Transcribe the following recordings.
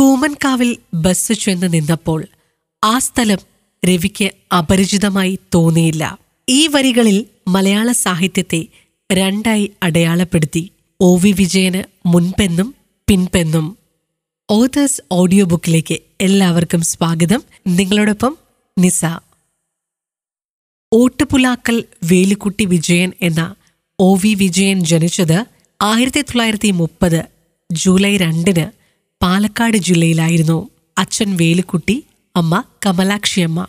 കൂമൻകാവിൽ bus ചെന്ന് നിന്നപ്പോൾ ആ സ്ഥലം രവിക്ക് അപരിചിതമായി തോന്നിയില്ല. ഈ വരികളിൽ മലയാള സാഹിത്യത്തെ രണ്ടായി അടയാളപ്പെടുത്തി. ഒ വി വിജയന് മുൻപെന്നും പിൻപെന്നും. ഓതേഴ്സ് ഓഡിയോ ബുക്കിലേക്ക് എല്ലാവർക്കും സ്വാഗതം. നിങ്ങളോടൊപ്പം നിസ. ഓട്ടുപുലാക്കൽ വേലുക്കുട്ടി വിജയൻ എന്ന ഒ വി വിജയൻ ജനിച്ചത് ആയിരത്തി തൊള്ളായിരത്തി മുപ്പത് ജൂലൈ രണ്ടിന് പാലക്കാട് ജില്ലയിലായിരുന്നു അച്ഛൻ വേലുക്കുട്ടി അമ്മ കമലാക്ഷിയമ്മ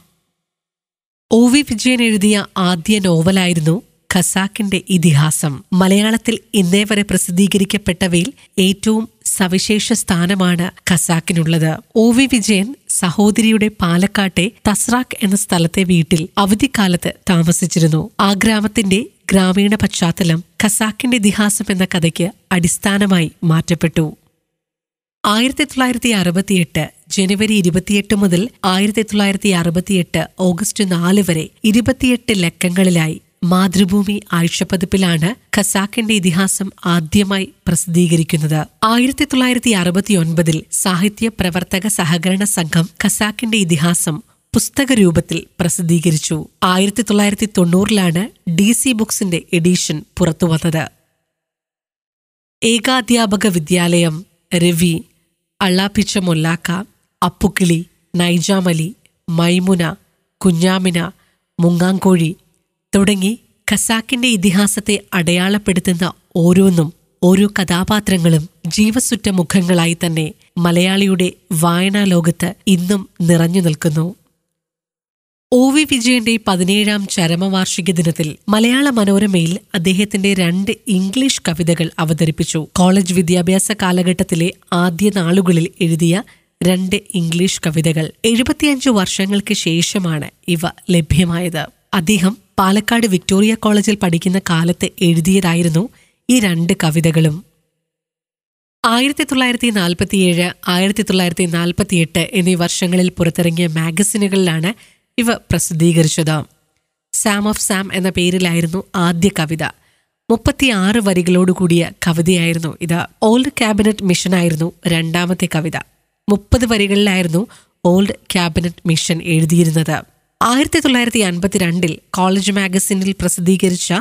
ഒ വി വിജയൻ എഴുതിയ ആദ്യ നോവലായിരുന്നു ഖസാക്കിന്റെ ഇതിഹാസം. മലയാളത്തിൽ ഇന്നേ വരെ പ്രസിദ്ധീകരിക്കപ്പെട്ടവയിൽ ഏറ്റവും സവിശേഷ സ്ഥാനമാണ് ഖസാക്കിനുള്ളത്. ഒ വി വിജയൻ സഹോദരിയുടെ പാലക്കാട്ടെ തസ്രാക്ക് എന്ന സ്ഥലത്തെ വീട്ടിൽ അവധിക്കാലത്ത് താമസിച്ചിരുന്നു. ആ ഗ്രാമത്തിന്റെ ഗ്രാമീണ പശ്ചാത്തലം ഖസാക്കിന്റെ ഇതിഹാസം എന്ന കഥയ്ക്ക് അടിസ്ഥാനമായി മാറ്റപ്പെട്ടു. ആയിരത്തി തൊള്ളായിരത്തി അറുപത്തിയെട്ട് ജനുവരി ഇരുപത്തിയെട്ട് മുതൽ ആയിരത്തി തൊള്ളായിരത്തി അറുപത്തിയെട്ട് ഓഗസ്റ്റ് നാല് വരെ ഇരുപത്തിയെട്ട് ലക്കങ്ങളിലായി മാതൃഭൂമി ആഴ്ചപ്പതിപ്പിലാണ് ഖസാക്കിന്റെ ഇതിഹാസം ആദ്യമായി പ്രസിദ്ധീകരിക്കുന്നത്. ആയിരത്തി തൊള്ളായിരത്തി അറുപത്തിയൊൻപതിൽ സാഹിത്യ പ്രവർത്തക സഹകരണ സംഘം ഖസാക്കിന്റെ ഇതിഹാസം പുസ്തക രൂപത്തിൽ പ്രസിദ്ധീകരിച്ചു. ആയിരത്തി തൊള്ളായിരത്തി തൊണ്ണൂറിലാണ് ഡി സി ബുക്സിന്റെ എഡിഷൻ പുറത്തുവന്നത്. ഏകാധ്യാപക വിദ്യാലയം രവി അള്ളാപ്പിച്ച മൊല്ലാക്ക അപ്പുക്കിളി നൈജാമലി മൈമുന കുഞ്ഞാമിന മുങ്ങാങ്കോഴി തുടങ്ങി ഖസാക്കിന്റെ ഇതിഹാസത്തെ അടയാളപ്പെടുത്തുന്ന ഓരോന്നും ഓരോ കഥാപാത്രങ്ങളും ജീവസുറ്റ മുഖങ്ങളായി തന്നെ മലയാളിയുടെ വായനാ ലോകത്ത് ഇന്നും നിറഞ്ഞു നിൽക്കുന്നു. ഒ വി വിജയന്റെ പതിനേഴാം ചരമവാർഷിക ദിനത്തിൽ മലയാള മനോരമയിൽ അദ്ദേഹത്തിന്റെ രണ്ട് ഇംഗ്ലീഷ് കവിതകൾ അവതരിപ്പിച്ചു. കോളേജ് വിദ്യാഭ്യാസ കാലഘട്ടത്തിലെ ആദ്യ നാളുകളിൽ എഴുതിയ രണ്ട് ഇംഗ്ലീഷ് കവിതകൾ. എഴുപത്തിയഞ്ചു വർഷങ്ങൾക്ക് ശേഷമാണ് ഇവ ലഭ്യമായത്. അദ്ദേഹം പാലക്കാട് വിക്ടോറിയ കോളേജിൽ പഠിക്കുന്ന കാലത്ത് എഴുതിയതായിരുന്നു ഈ രണ്ട് കവിതകളും. ആയിരത്തി തൊള്ളായിരത്തി നാൽപ്പത്തിയേഴ് ആയിരത്തി തൊള്ളായിരത്തി നാൽപ്പത്തിയെട്ട് എന്നീ വർഷങ്ങളിൽ പുറത്തിറങ്ങിയ മാഗസിനുകളിലാണ് ഇവ പ്രസിദ്ധീകരിച്ചത്. സാം ഓഫ് സാം എന്ന പേരിലായിരുന്നു ആദ്യ കവിത. മുപ്പത്തിയാറ് വരികളോടുകൂടിയ കവിതയായിരുന്നു ഇത്. ഓൾഡ് ക്യാബിനറ്റ് മിഷനായിരുന്നു രണ്ടാമത്തെ കവിത. മുപ്പത് വരികളിലായിരുന്നു ഓൾഡ് ക്യാബിനറ്റ് മിഷൻ എഴുതിയിരുന്നത്. ആയിരത്തി തൊള്ളായിരത്തി അൻപത്തിരണ്ടിൽ കോളേജ് മാഗസിനിൽ പ്രസിദ്ധീകരിച്ച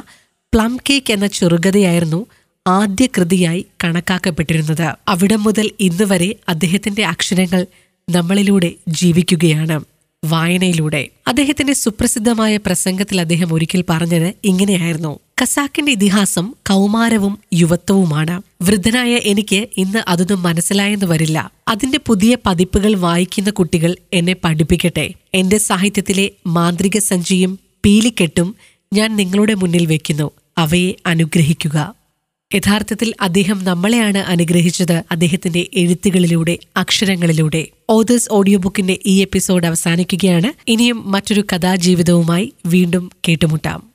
പ്ലം കേക്ക് എന്ന ചെറുകഥയായിരുന്നു ആദ്യ കൃതിയായി കണക്കാക്കപ്പെട്ടിരുന്നത്. അവിടെ മുതൽ ഇന്ന് വരെ അദ്ദേഹത്തിന്റെ അക്ഷരങ്ങൾ നമ്മളിലൂടെ ജീവിക്കുകയാണ്. വായനയിലൂടെ. അദ്ദേഹത്തിന്റെ സുപ്രസിദ്ധമായ പ്രസംഗത്തിൽ അദ്ദേഹം ഒരിക്കൽ പറഞ്ഞത് ഇങ്ങനെയായിരുന്നു. കസാക്കിന്റെ ഇതിഹാസം കൗമാരവും യുവത്വവുമാണ്. വൃദ്ധനായ എനിക്ക് ഇന്ന് അതൊന്നും മനസ്സിലായെന്ന് വരില്ല. അതിന്റെ പുതിയ പതിപ്പുകൾ വായിക്കുന്ന കുട്ടികൾ എന്നെ പഠിപ്പിക്കട്ടെ. എന്റെ സാഹിത്യത്തിലെ മാന്ത്രിക സഞ്ചിയും പീലിക്കെട്ടും ഞാൻ നിങ്ങളുടെ മുന്നിൽ വെക്കുന്നു. അവയെ അനുഗ്രഹിക്കുക. യഥാർത്ഥത്തിൽ അദ്ദേഹം നമ്മളെയാണ് അനുഗ്രഹിച്ചത് അദ്ദേഹത്തിന്റെ എഴുത്തുകളിലൂടെ അക്ഷരങ്ങളിലൂടെ. ഓതേഴ്സ് ഓഡിയോ ബുക്കിന്റെ ഈ എപ്പിസോഡ് അവസാനിക്കുകയാണ്. ഇനിയും മറ്റൊരു കഥാജീവിതവുമായി വീണ്ടും കേട്ടുമുട്ടാം.